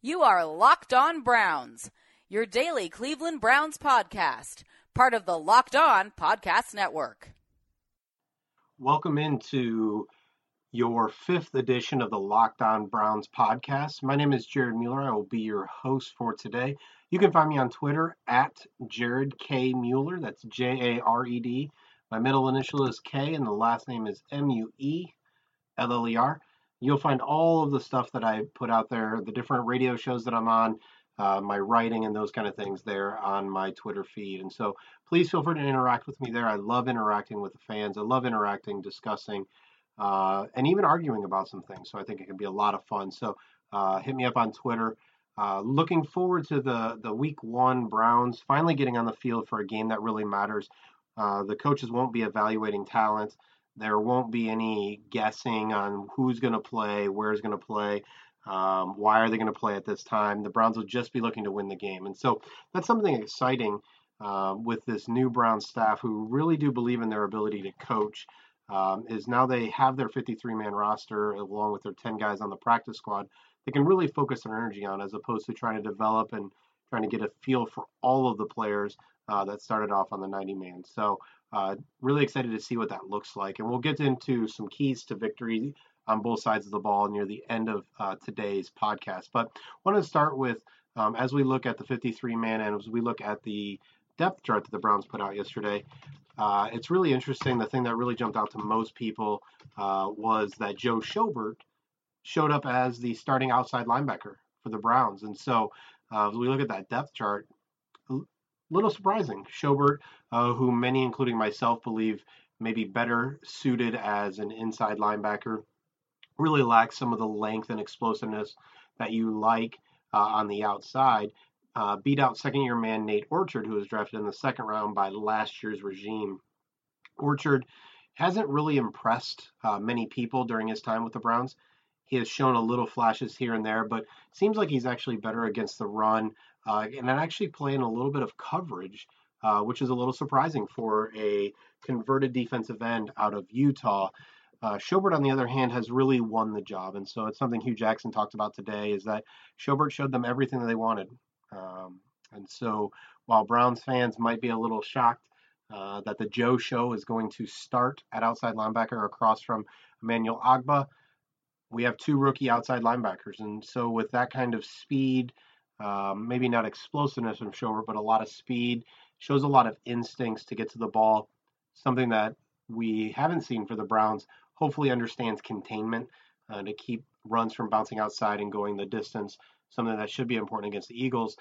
You are Locked On Browns, your daily Cleveland Browns podcast, part of the Locked On Podcast Network. Welcome into your fifth edition of the Locked On Browns podcast. My name is Jared Mueller. I will be your host for today. You can find me on Twitter at Jared K. Mueller. That's J A R E D. My middle initial is K, and the last name is M U E L L E R. You'll find all of the stuff that I put out there, the different radio shows that I'm on, uh, my writing, and those kind of things there on my Twitter feed. And so please feel free to interact with me there. I love interacting with the fans. I love interacting, discussing, uh, and even arguing about some things. So I think it can be a lot of fun. So uh, hit me up on Twitter. Uh, looking forward to the the week one Browns finally getting on the field for a game that really matters. Uh, the coaches won't be evaluating talent. There won't be any guessing on who's going to play, where's going to play, um, why are they going to play at this time. The Browns will just be looking to win the game. And so that's something exciting uh, with this new Brown staff who really do believe in their ability to coach. Um, is now they have their 53 man roster along with their 10 guys on the practice squad they can really focus their energy on as opposed to trying to develop and trying to get a feel for all of the players uh, that started off on the 90 man. So uh, really excited to see what that looks like. And we'll get into some keys to victory on both sides of the ball near the end of uh, today's podcast. But I want to start with um, as we look at the 53 man and as we look at the depth chart that the Browns put out yesterday. Uh, it's really interesting. The thing that really jumped out to most people uh, was that Joe Schobert showed up as the starting outside linebacker for the Browns. And so uh, as we look at that depth chart, little surprising. Schobert, uh, who many, including myself, believe may be better suited as an inside linebacker, really lacks some of the length and explosiveness that you like uh, on the outside. Uh, beat out second year man Nate Orchard, who was drafted in the second round by last year's regime. Orchard hasn't really impressed uh, many people during his time with the Browns. He has shown a little flashes here and there, but seems like he's actually better against the run uh, and actually playing a little bit of coverage, uh, which is a little surprising for a converted defensive end out of Utah. Uh, Schobert, on the other hand, has really won the job, and so it's something Hue Jackson talked about today. Is that Schobert showed them everything that they wanted, um, and so while Browns fans might be a little shocked uh, that the Joe Show is going to start at outside linebacker across from Emmanuel Ogbah, we have two rookie outside linebackers, and so with that kind of speed um, maybe not explosiveness from Schobert, but a lot of speed. Shows a lot of instincts to get to the ball. Something that we haven't seen for the Browns. Hopefully, understands containment uh, to keep runs from bouncing outside and going the distance. Something that should be important against the Eagles.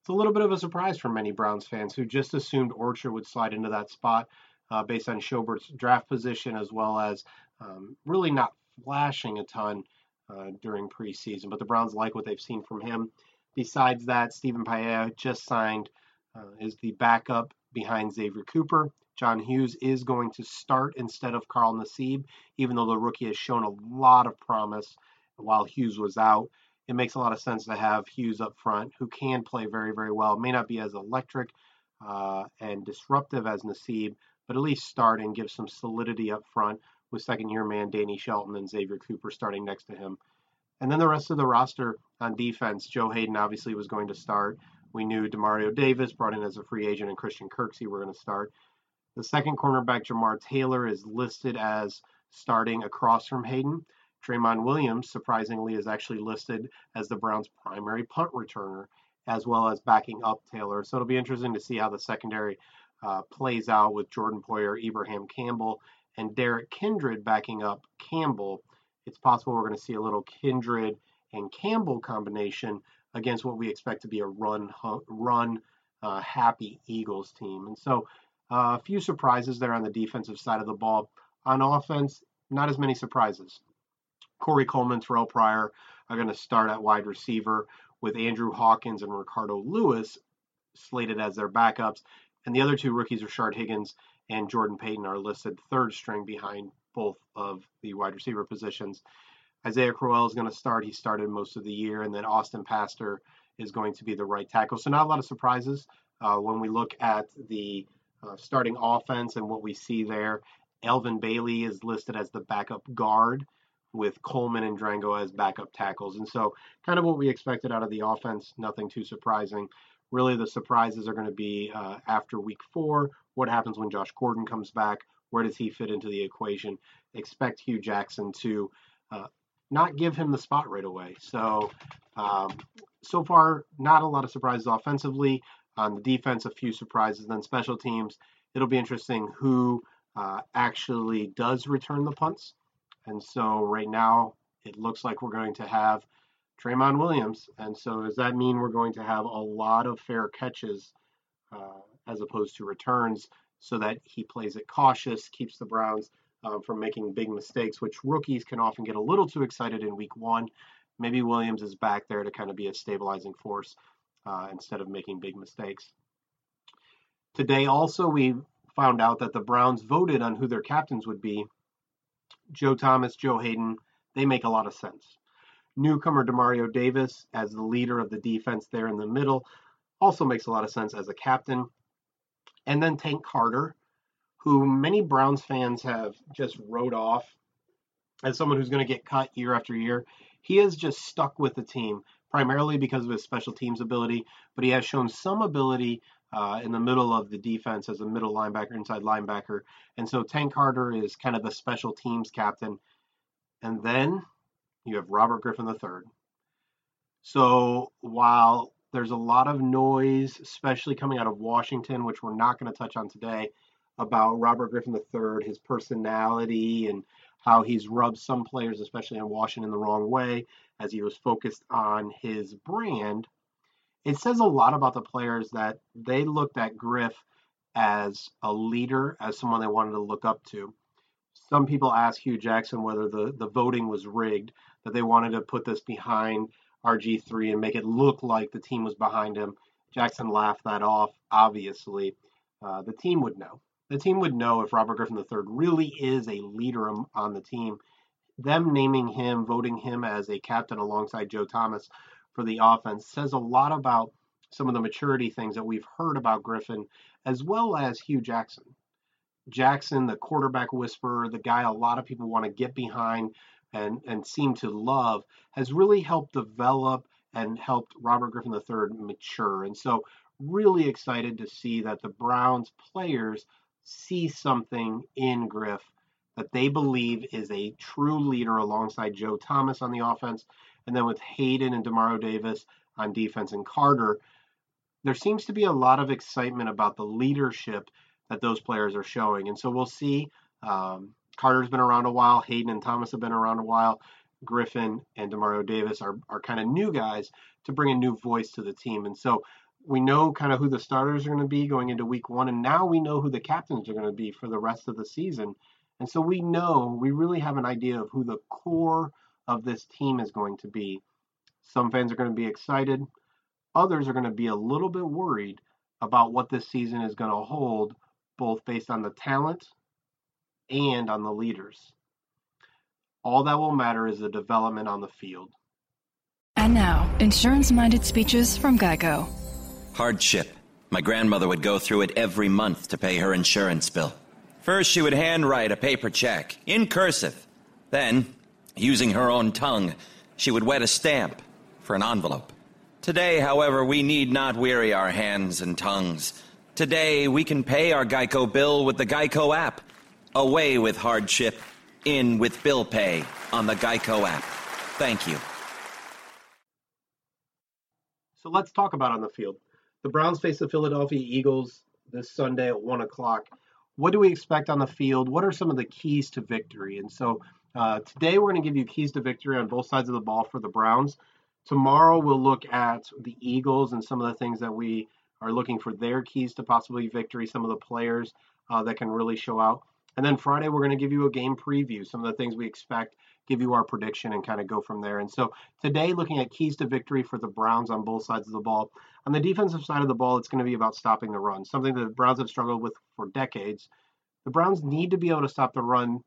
It's a little bit of a surprise for many Browns fans who just assumed Orchard would slide into that spot uh, based on Schobert's draft position as well as um, really not flashing a ton uh, during preseason. But the Browns like what they've seen from him. Besides that, Stephen Paea just signed uh, is the backup behind Xavier Cooper. John Hughes is going to start instead of Carl Nassib, even though the rookie has shown a lot of promise while Hughes was out. It makes a lot of sense to have Hughes up front, who can play very, very well. May not be as electric uh, and disruptive as Nassib, but at least start and give some solidity up front with second year man Danny Shelton and Xavier Cooper starting next to him. And then the rest of the roster on defense, Joe Haden obviously was going to start. We knew Demario Davis brought in as a free agent and Christian Kirksey were going to start. The second cornerback, Jamar Taylor, is listed as starting across from Haden. Tramon Williams, surprisingly, is actually listed as the Browns' primary punt returner, as well as backing up Taylor. So it'll be interesting to see how the secondary uh, plays out with Jordan Poyer, Ibraheim Campbell, and Derrick Kindred backing up Campbell it's possible we're going to see a little Kindred and Campbell combination against what we expect to be a run run uh, happy Eagles team. And so uh, a few surprises there on the defensive side of the ball. On offense, not as many surprises. Corey Coleman, Terrell Pryor are going to start at wide receiver with Andrew Hawkins and Ricardo Louis slated as their backups. And the other two rookies, Rashard Higgins and Jordan Payton, are listed third string behind both of the wide receiver positions. Isaiah Crowell is going to start. He started most of the year, and then Austin Pasztor is going to be the right tackle. So not a lot of surprises uh, when we look at the uh, starting offense and what we see there. Alvin Bailey is listed as the backup guard with Coleman and Drango as backup tackles. And so, kind of what we expected out of the offense, nothing too surprising. Really, the surprises are going to be uh, after week four. What happens when Josh Gordon comes back? Where does he fit into the equation? Expect Hue Jackson to uh, not give him the spot right away. So, um, so far, not a lot of surprises offensively. On the defense, a few surprises. Then special teams, it'll be interesting who uh, actually does return the punts. And so right now, it looks like we're going to have Tramon Williams. And so does that mean we're going to have a lot of fair catches uh, as opposed to returns so that he plays it cautious, keeps the Browns um, from making big mistakes, which rookies can often get a little too excited in week one. Maybe Williams is back there to kind of be a stabilizing force uh, instead of making big mistakes. Today, also, we found out that the Browns voted on who their captains would be. Joe Thomas, Joe Haden, they make a lot of sense. Newcomer Demario Davis as the leader of the defense there in the middle also makes a lot of sense as a captain. And then Tank Carder, who many Browns fans have just wrote off as someone who's going to get cut year after year. He has just stuck with the team primarily because of his special teams ability, but he has shown some ability uh, in the middle of the defense as a middle linebacker, inside linebacker. And so Tank Carder is kind of the special teams captain. And then you have Robert Griffin III. So while there's a lot of noise, especially coming out of Washington, which we're not going to touch on today, about Robert Griffin III, his personality, and how he's rubbed some players, especially in Washington, the wrong way as he was focused on his brand it says a lot about the players that they looked at Griff as a leader, as someone they wanted to look up to. Some people ask Hue Jackson whether the, the voting was rigged, that they wanted to put this behind RG3 and make it look like the team was behind him. Jackson laughed that off, obviously. Uh, the team would know. The team would know if Robert Griffin III really is a leader on the team. Them naming him, voting him as a captain alongside Joe Thomas for the offense says a lot about some of the maturity things that we've heard about Griffin, as well as Hue Jackson. Jackson, the quarterback whisperer, the guy a lot of people want to get behind and, and seem to love, has really helped develop and helped Robert Griffin III mature. And so, really excited to see that the Browns players see something in Griff that they believe is a true leader alongside Joe Thomas on the offense and then with Haden and Demario Davis on defense and Carder, there seems to be a lot of excitement about the leadership that those players are showing. And so we'll see. Um, Carder's been around a while. Haden and Thomas have been around a while. Griffin and Demario Davis are, are kind of new guys to bring a new voice to the team. And so we know kind of who the starters are going to be going into week one. And now we know who the captains are going to be for the rest of the season. And so we know, we really have an idea of who the core of this team is going to be. Some fans are going to be excited, others are going to be a little bit worried about what this season is going to hold, both based on the talent and on the leaders. All that will matter is the development on the field. And now, insurance minded speeches from Geico. Hardship. My grandmother would go through it every month to pay her insurance bill. First, she would handwrite a paper check in cursive. Then, Using her own tongue, she would wet a stamp for an envelope. Today, however, we need not weary our hands and tongues. Today, we can pay our Geico bill with the Geico app. Away with hardship, in with bill pay on the Geico app. Thank you. So let's talk about on the field. The Browns face the Philadelphia Eagles this Sunday at 1 o'clock. What do we expect on the field? What are some of the keys to victory? And so uh, today, we're going to give you keys to victory on both sides of the ball for the Browns. Tomorrow, we'll look at the Eagles and some of the things that we are looking for their keys to possibly victory, some of the players uh, that can really show out. And then Friday, we're going to give you a game preview, some of the things we expect, give you our prediction, and kind of go from there. And so today, looking at keys to victory for the Browns on both sides of the ball. On the defensive side of the ball, it's going to be about stopping the run, something that the Browns have struggled with for decades. The Browns need to be able to stop the run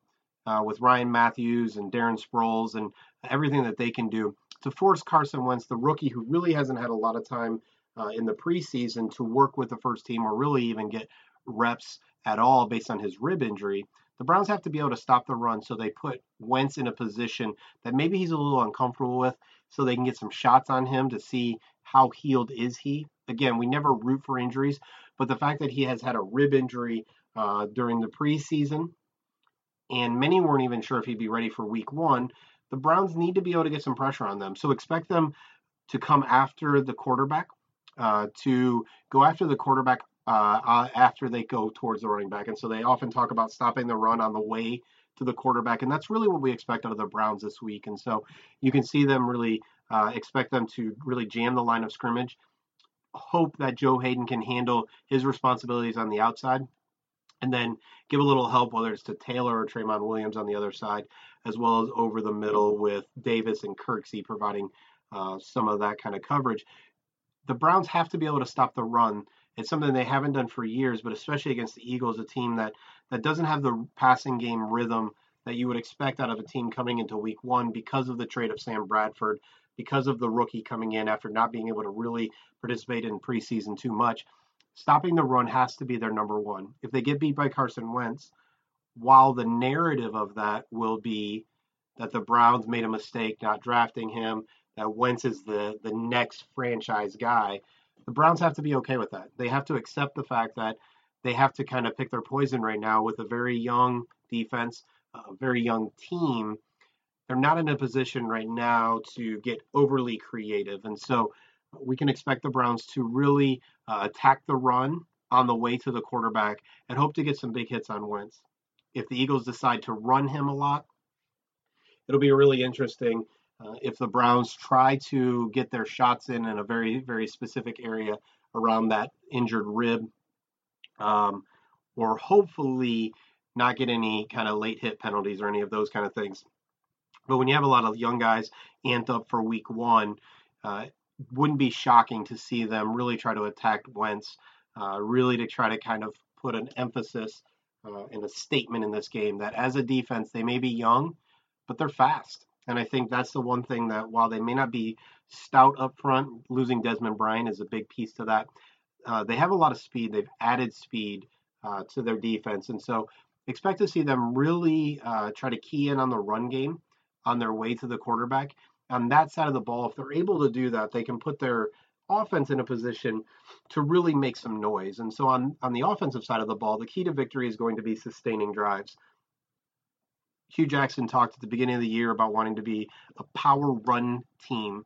uh, with Ryan Mathews and Darren Sproles and everything that they can do to force Carson Wentz, the rookie who really hasn't had a lot of time uh, in the preseason, to work with the first team or really even get reps at all based on his rib injury, The Browns have to be able to stop the run, so they put Wentz in a position that maybe he's a little uncomfortable with, so they can get some shots on him to see how healed is he. Again, we never root for injuries, but the fact that he has had a rib injury uh, during the preseason, and many weren't even sure if he'd be ready for Week One. The Browns need to be able to get some pressure on them, so expect them to come after the quarterback, uh, to go after the quarterback uh, uh, after they go towards the running back. And so they often talk about stopping the run on the way to the quarterback. And that's really what we expect out of the Browns this week. And so you can see them really uh, expect them to really jam the line of scrimmage. Hope that Joe Haden can handle his responsibilities on the outside. And then give a little help, whether it's to Taylor or Tramon Williams on the other side, as well as over the middle with Davis and Kirksey providing uh, some of that kind of coverage. The Browns have to be able to stop the run it's something they haven't done for years, but especially against the Eagles, a team that that doesn't have the passing game rhythm that you would expect out of a team coming into Week One because of the trade of Sam Bradford, because of the rookie coming in after not being able to really participate in preseason too much. Stopping the run has to be their number one. If they get beat by Carson Wentz, while the narrative of that will be that the Browns made a mistake not drafting him, that Wentz is the the next franchise guy, the Browns have to be okay with that. They have to accept the fact that they have to kind of pick their poison right now with a very young defense, a very young team. They're not in a position right now to get overly creative. And so we can expect the Browns to really uh, attack the run on the way to the quarterback and hope to get some big hits on Wentz. If the Eagles decide to run him a lot, it'll be really interesting uh, if the Browns try to get their shots in in a very, very specific area around that injured rib, um, or hopefully not get any kind of late hit penalties or any of those kind of things. But when you have a lot of young guys amped up for week one, uh, wouldn't be shocking to see them really try to attack Wentz, uh, really to try to kind of put an emphasis uh, and a statement in this game that as a defense, they may be young, but they're fast. And I think that's the one thing that while they may not be stout up front, losing Desmond Bryant is a big piece to that. Uh, they have a lot of speed. They've added speed uh, to their defense. And so expect to see them really uh, try to key in on the run game on their way to the quarterback. On that side of the ball, if they're able to do that, they can put their offense in a position to really make some noise. And so on, on the offensive side of the ball, the key to victory is going to be sustaining drives. Hue Jackson talked at the beginning of the year about wanting to be a power run team,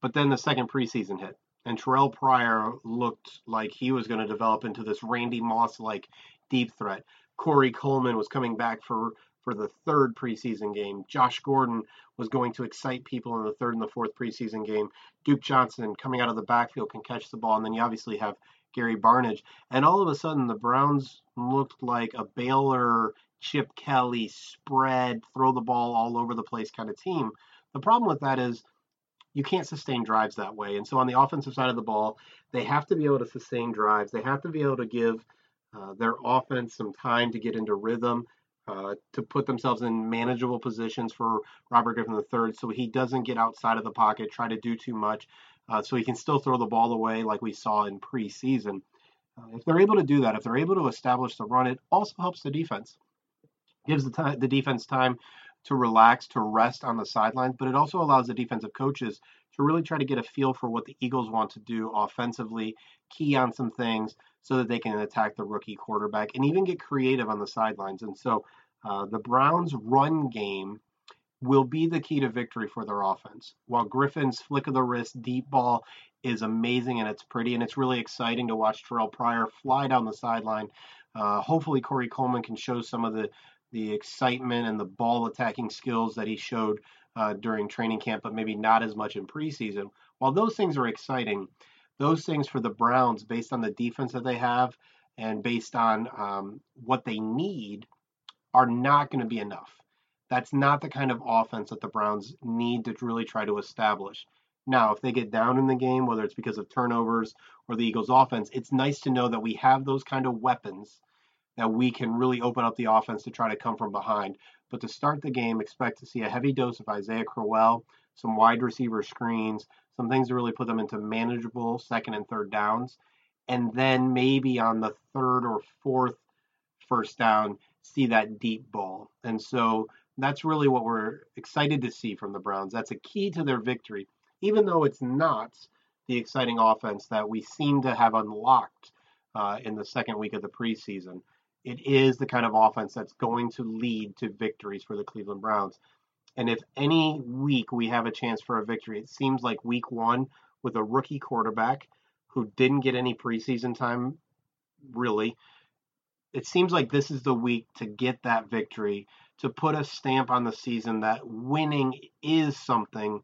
but then the second preseason hit, and Terrell Pryor looked like he was going to develop into this Randy Moss like deep threat. Corey Coleman was coming back for for the third preseason game. Josh Gordon was going to excite people in the third and the fourth preseason game. Duke Johnson coming out of the backfield can catch the ball, and then you obviously have Gary Barnidge. And all of a sudden, the Browns looked like a Baylor Chip Kelly spread, throw the ball all over the place kind of team. The problem with that is you can't sustain drives that way. And so on the offensive side of the ball, they have to be able to sustain drives. They have to be able to give uh, their offense some time to get into rhythm, uh, to put themselves in manageable positions for Robert Griffin III so he doesn't get outside of the pocket, try to do too much, uh, so he can still throw the ball away like we saw in preseason. Uh, if they're able to do that, if they're able to establish the run, it also helps the defense gives the, the defense time to relax, to rest on the sidelines, but it also allows the defensive coaches to really try to get a feel for what the Eagles want to do offensively, key on some things so that they can attack the rookie quarterback and even get creative on the sidelines. And so uh, the Browns' run game will be the key to victory for their offense. While Griffin's flick of the wrist deep ball is amazing and it's pretty and it's really exciting to watch Terrell Pryor fly down the sideline. Uh, hopefully Corey Coleman can show some of the the excitement and the ball attacking skills that he showed uh, during training camp, but maybe not as much in preseason. While those things are exciting, those things for the Browns, based on the defense that they have and based on um, what they need, are not going to be enough. That's not the kind of offense that the Browns need to really try to establish. Now, if they get down in the game, whether it's because of turnovers or the Eagles' offense, it's nice to know that we have those kind of weapons that we can really open up the offense to try to come from behind. But to start the game, expect to see a heavy dose of Isaiah Crowell, some wide receiver screens, some things to really put them into manageable second and third downs. And then maybe on the third or fourth first down, see that deep ball. And so that's really what we're excited to see from the Browns. That's a key to their victory, even though it's not the exciting offense that we seem to have unlocked uh, in the second week of the preseason. It is the kind of offense that's going to lead to victories for the Cleveland Browns. And if any week we have a chance for a victory, it seems like week one with a rookie quarterback who didn't get any preseason time, really. It seems like this is the week to get that victory, to put a stamp on the season that winning is something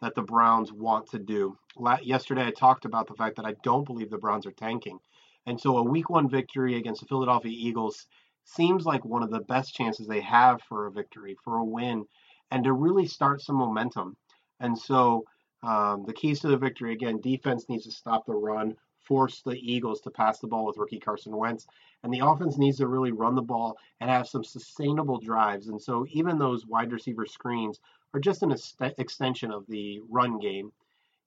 that the Browns want to do. Yesterday, I talked about the fact that I don't believe the Browns are tanking. And so a week one victory against the Philadelphia Eagles seems like one of the best chances they have for a victory, for a win, and to really start some momentum. And so um, the keys to the victory again, defense needs to stop the run, force the Eagles to pass the ball with rookie Carson Wentz, and the offense needs to really run the ball and have some sustainable drives. And so even those wide receiver screens are just an extension of the run game.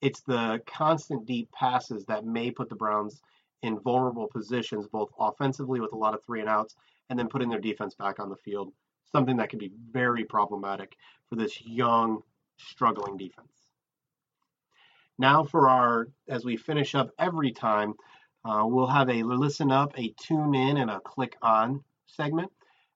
It's the constant deep passes that may put the Browns in vulnerable positions, both offensively with a lot of three and outs, and then putting their defense back on the field. Something that can be very problematic for this young, struggling defense. Now, for our, as we finish up every time, uh, we'll have a listen up, a tune in, and a click on segment.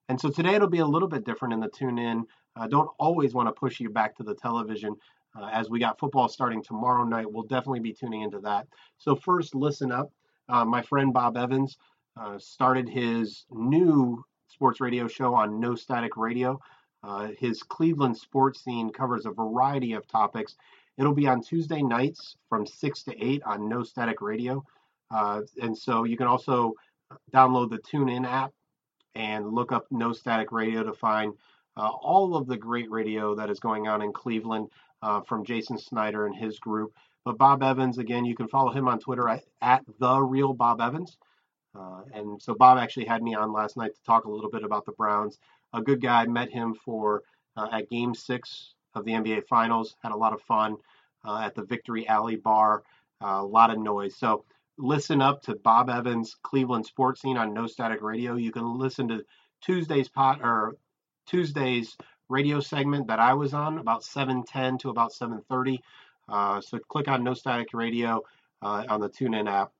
And so today it'll be a little bit different in the tune in. I don't always want to push you back to the television. Uh, as we got football starting tomorrow night, we'll definitely be tuning into that. So, first, listen up. Uh, my friend Bob Evans uh, started his new sports radio show on No Static Radio. Uh, his Cleveland sports scene covers a variety of topics. It'll be on Tuesday nights from 6 to 8 on No Static Radio. Uh, and so you can also download the TuneIn app and look up No Static Radio to find uh, all of the great radio that is going on in Cleveland uh, from Jason Snyder and his group. But Bob Evans, again, you can follow him on Twitter at, the real Bob Evans. Uh, and so Bob actually had me on last night to talk a little bit about the Browns. A good guy. Met him for uh, at Game Six of the NBA Finals. Had a lot of fun uh, at the Victory Alley Bar. Uh, a lot of noise. So listen up to Bob Evans Cleveland Sports Scene on No Static Radio. You can listen to Tuesday's pot or Tuesday's radio segment that I was on about 7:10 to about 7:30. Uh, so click on No Static Radio uh, on the TuneIn app.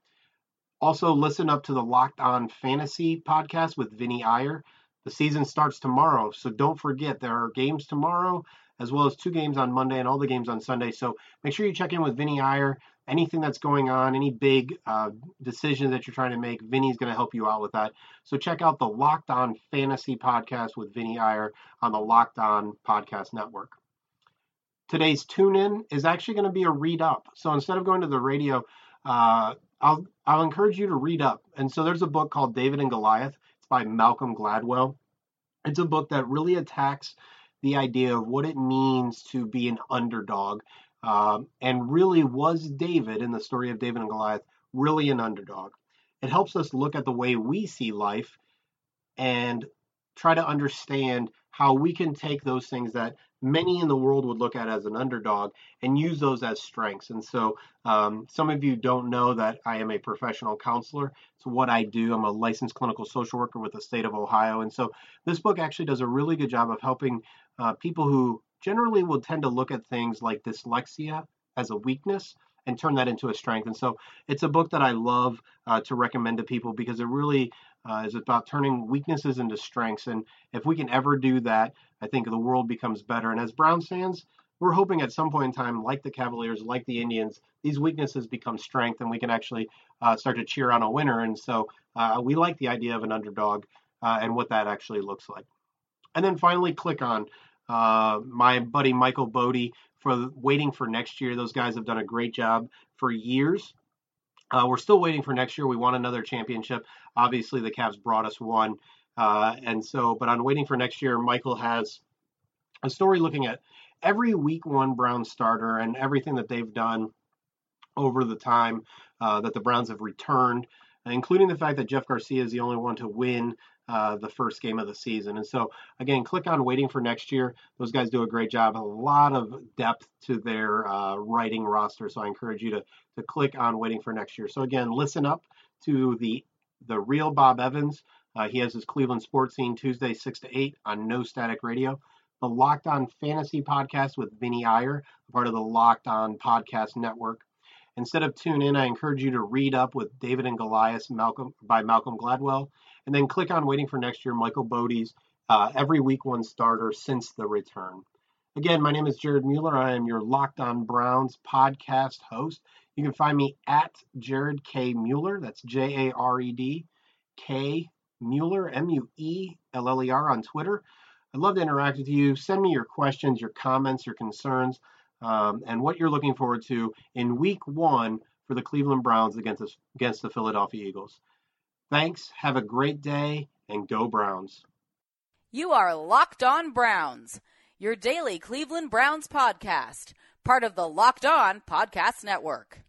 Also, listen up to the Locked On Fantasy podcast with Vinny Iyer. The season starts tomorrow, so don't forget there are games tomorrow as well as two games on Monday and all the games on Sunday. So make sure you check in with Vinny Iyer. Anything that's going on, any big uh, decisions that you're trying to make, Vinny's going to help you out with that. So check out the Locked On Fantasy podcast with Vinny Iyer on the Locked On Podcast Network. Today's tune in is actually going to be a read up. So instead of going to the radio, uh, I'll I'll encourage you to read up. And so there's a book called David and Goliath. It's by Malcolm Gladwell. It's a book that really attacks the idea of what it means to be an underdog. Um, and really, was David in the story of David and Goliath really an underdog? It helps us look at the way we see life and try to understand how we can take those things that many in the world would look at as an underdog and use those as strengths. And so, um, some of you don't know that I am a professional counselor. It's what I do. I'm a licensed clinical social worker with the state of Ohio. And so, this book actually does a really good job of helping uh, people who generally will tend to look at things like dyslexia as a weakness and turn that into a strength. And so it's a book that I love uh, to recommend to people because it really uh, is about turning weaknesses into strengths. And if we can ever do that, I think the world becomes better. And as Browns fans, we're hoping at some point in time, like the Cavaliers, like the Indians, these weaknesses become strength and we can actually uh, start to cheer on a winner. And so uh, we like the idea of an underdog uh, and what that actually looks like. And then finally, click on uh, my buddy Michael Bodie for waiting for next year. Those guys have done a great job for years. Uh, we're still waiting for next year. We want another championship. Obviously, the Cavs brought us one. Uh, and so, but on waiting for next year, Michael has a story looking at every week one Brown starter and everything that they've done over the time uh, that the Browns have returned, including the fact that Jeff Garcia is the only one to win uh, the first game of the season. And so, again, click on waiting for next year. Those guys do a great job. A lot of depth to their uh, writing roster. So I encourage you to to click on waiting for next year. So again, listen up to the the real Bob Evans Uh, he has his Cleveland Sports Scene Tuesday, 6 to 8 on No Static Radio. The Locked On Fantasy Podcast with Vinny Iyer, part of the Locked On Podcast Network. Instead of tune in, I encourage you to read up with David and Goliath Malcolm, by Malcolm Gladwell, and then click on Waiting for Next Year, Michael Bodie's uh, every week one starter since the return. Again, my name is Jared Mueller. I am your Locked On Browns podcast host. You can find me at Jared K. Mueller. That's J A R E D K Mueller, M U E L L E R on Twitter. I'd love to interact with you. Send me your questions, your comments, your concerns um, and what you're looking forward to in week one for the Cleveland Browns against against the Philadelphia Eagles. Thanks. Have a great day and go Browns. You are Locked On Browns, your daily Cleveland Browns podcast, part of the Locked On Podcast Network.